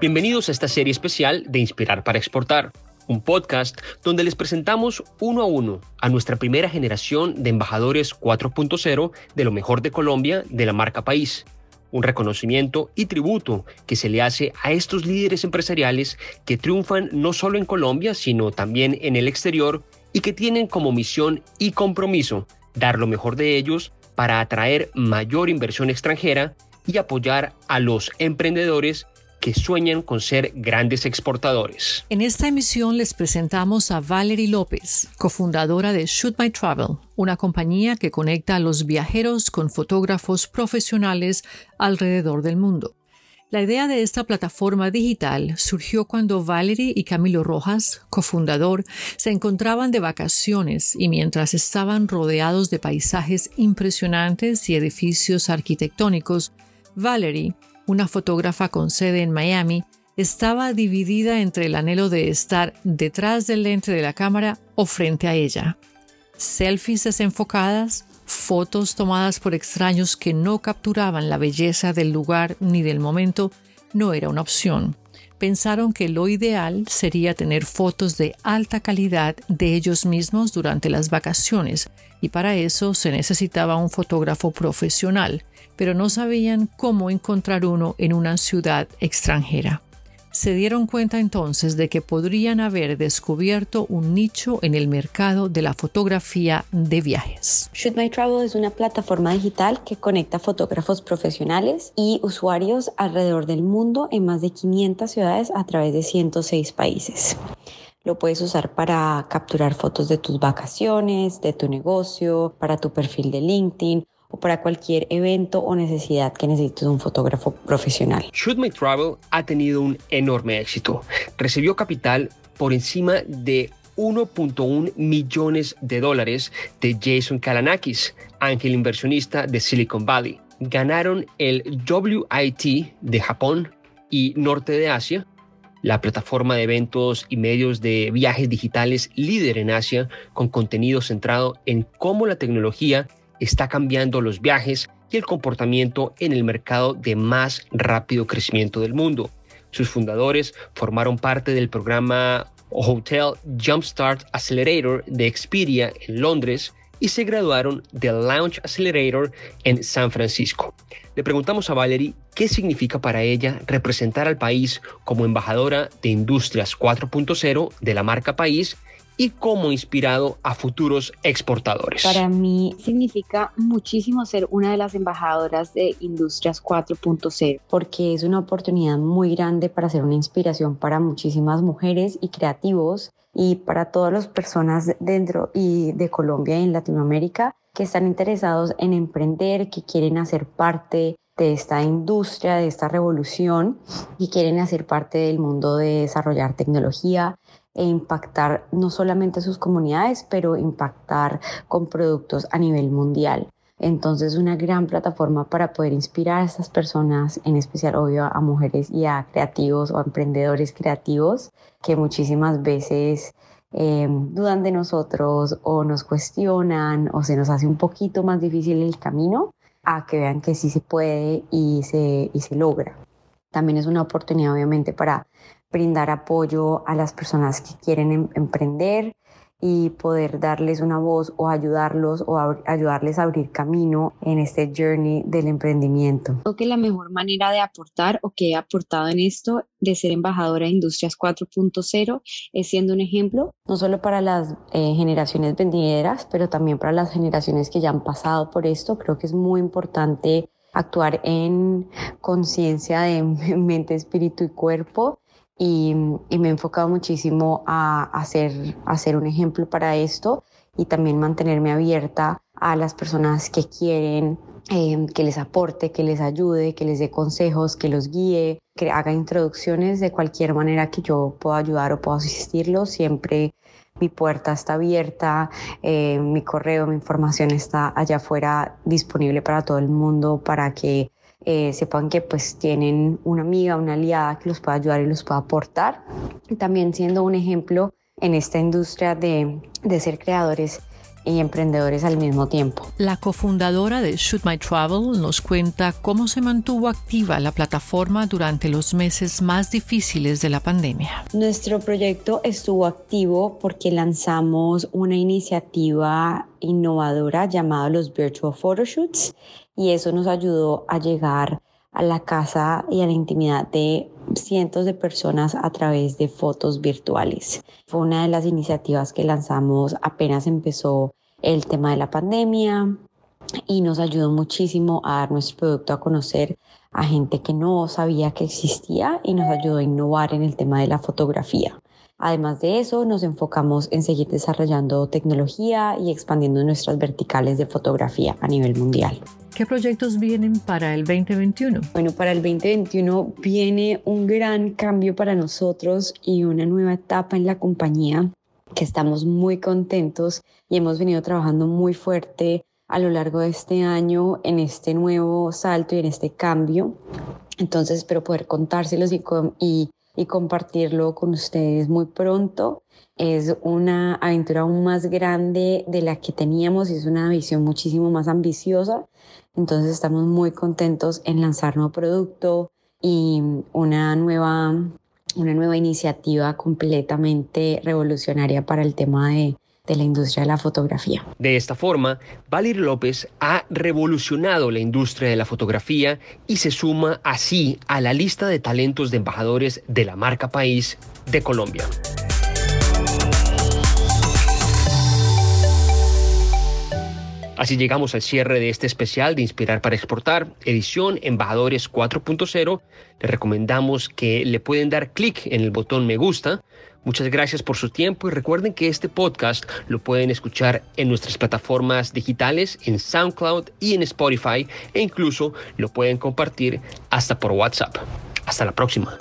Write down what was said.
Bienvenidos a esta serie especial de Inspirar para Exportar, un podcast donde les presentamos uno a uno a nuestra primera generación de embajadores 4.0 de lo mejor de Colombia de la marca País. Un reconocimiento y tributo que se le hace a estos líderes empresariales que triunfan no solo en Colombia, sino también en el exterior y que tienen como misión y compromiso dar lo mejor de ellos para atraer mayor inversión extranjera y apoyar a los emprendedores que sueñan con ser grandes exportadores. En esta emisión les presentamos a Valerie López, cofundadora de Shoot My Travel, una compañía que conecta a los viajeros con fotógrafos profesionales alrededor del mundo. La idea de esta plataforma digital surgió cuando Valerie y Camilo Rojas, cofundador, se encontraban de vacaciones y mientras estaban rodeados de paisajes impresionantes y edificios arquitectónicos, Valerie una fotógrafa con sede en Miami, estaba dividida entre el anhelo de estar detrás del lente de la cámara o frente a ella. Selfies desenfocadas, fotos tomadas por extraños que no capturaban la belleza del lugar ni del momento, no era una opción. Pensaron que lo ideal sería tener fotos de alta calidad de ellos mismos durante las vacaciones, y para eso se necesitaba un fotógrafo profesional pero no sabían cómo encontrar uno en una ciudad extranjera. Se dieron cuenta entonces de que podrían haber descubierto un nicho en el mercado de la fotografía de viajes. Shoot My Travel es una plataforma digital que conecta fotógrafos profesionales y usuarios alrededor del mundo en más de 500 ciudades a través de 106 países. Lo puedes usar para capturar fotos de tus vacaciones, de tu negocio, para tu perfil de LinkedIn o para cualquier evento o necesidad que necesites un fotógrafo profesional. Shoot My Travel ha tenido un enorme éxito. Recibió capital por encima de 1.1 millones de dólares de Jason Kalanakis, ángel inversionista de Silicon Valley. Ganaron el WIT de Japón y Norte de Asia, la plataforma de eventos y medios de viajes digitales líder en Asia, con contenido centrado en cómo la tecnología está cambiando los viajes y el comportamiento en el mercado de más rápido crecimiento del mundo. Sus fundadores formaron parte del programa Hotel Jumpstart Accelerator de Expedia en Londres y se graduaron del Launch Accelerator en San Francisco. Le preguntamos a Valerie qué significa para ella representar al país como embajadora de Industrias 4.0 de la marca País y cómo inspirado a futuros exportadores. Para mí significa muchísimo ser una de las embajadoras de Industrias 4.0 porque es una oportunidad muy grande para ser una inspiración para muchísimas mujeres y creativos y para todas las personas dentro y de Colombia y en Latinoamérica que están interesados en emprender, que quieren hacer parte de esta industria, de esta revolución y quieren hacer parte del mundo de desarrollar tecnología, e impactar no solamente sus comunidades, pero impactar con productos a nivel mundial. Entonces, una gran plataforma para poder inspirar a estas personas, en especial, obvio, a mujeres y a creativos o emprendedores creativos que muchísimas veces eh, dudan de nosotros o nos cuestionan o se nos hace un poquito más difícil el camino a que vean que sí se puede y se, y se logra. También es una oportunidad, obviamente, para brindar apoyo a las personas que quieren em, emprender y poder darles una voz o ayudarlos o ayudarles a abrir camino en este journey del emprendimiento. Creo que la mejor manera de aportar o que he aportado en esto de ser embajadora de Industrias 4.0 es siendo un ejemplo. No solo para las eh, generaciones venideras, pero también para las generaciones que ya han pasado por esto. Creo que es muy importante actuar en conciencia de mente, espíritu y cuerpo y, me he enfocado muchísimo a, hacer, a un ejemplo para esto y también mantenerme abierta a las personas que quieren em, que les aporte, que les ayude, que les dé consejos, que los guíe, que haga introducciones de cualquier manera que yo pueda ayudar o pueda asistirlos. Siempre mi puerta está abierta, eh, mi correo, mi información está allá afuera disponible para todo el mundo para que eh, sepan que pues tienen una amiga, una aliada que los pueda ayudar y los pueda aportar. También siendo un ejemplo en esta industria de, de ser creadores y emprendedores al mismo tiempo. La cofundadora de Shoot My Travel nos cuenta cómo se mantuvo activa la plataforma durante los meses más difíciles de la pandemia. Nuestro proyecto estuvo activo porque lanzamos una iniciativa innovadora llamada los Virtual Photoshoots y eso nos ayudó a llegar a la casa y a la intimidad de cientos de personas a través de fotos virtuales. Fue una de las iniciativas que lanzamos apenas empezó el tema de la pandemia y nos ayudó muchísimo a dar nuestro producto a conocer a gente que no sabía que existía y nos ayudó a innovar en el tema de la fotografía. Además de eso, nos enfocamos en seguir desarrollando tecnología y expandiendo nuestras verticales de fotografía a nivel mundial. ¿Qué proyectos vienen para el 2021? Bueno, para el 2021 viene un gran cambio para nosotros y una nueva etapa en la compañía que estamos muy contentos y hemos venido trabajando muy fuerte a lo largo de este año en este nuevo salto y en este cambio. Entonces espero poder contárselos y, y y compartirlo con ustedes muy pronto. Es una aventura aún más grande de la que teníamos y es una visión muchísimo más ambiciosa. Entonces estamos muy contentos en lanzar nuevo producto y una nueva, una nueva iniciativa completamente revolucionaria para el tema de de la industria de la fotografía. De esta forma, Valir López ha revolucionado la industria de la fotografía y se suma así a la lista de talentos de embajadores de la marca país de Colombia. Así llegamos al cierre de este especial de Inspirar para Exportar, edición Embajadores 4.0. Le recomendamos que le pueden dar clic en el botón me gusta Muchas gracias por su tiempo y recuerden que este podcast lo pueden escuchar en nuestras plataformas digitales, en SoundCloud y en Spotify e incluso lo pueden compartir hasta por WhatsApp. Hasta la próxima.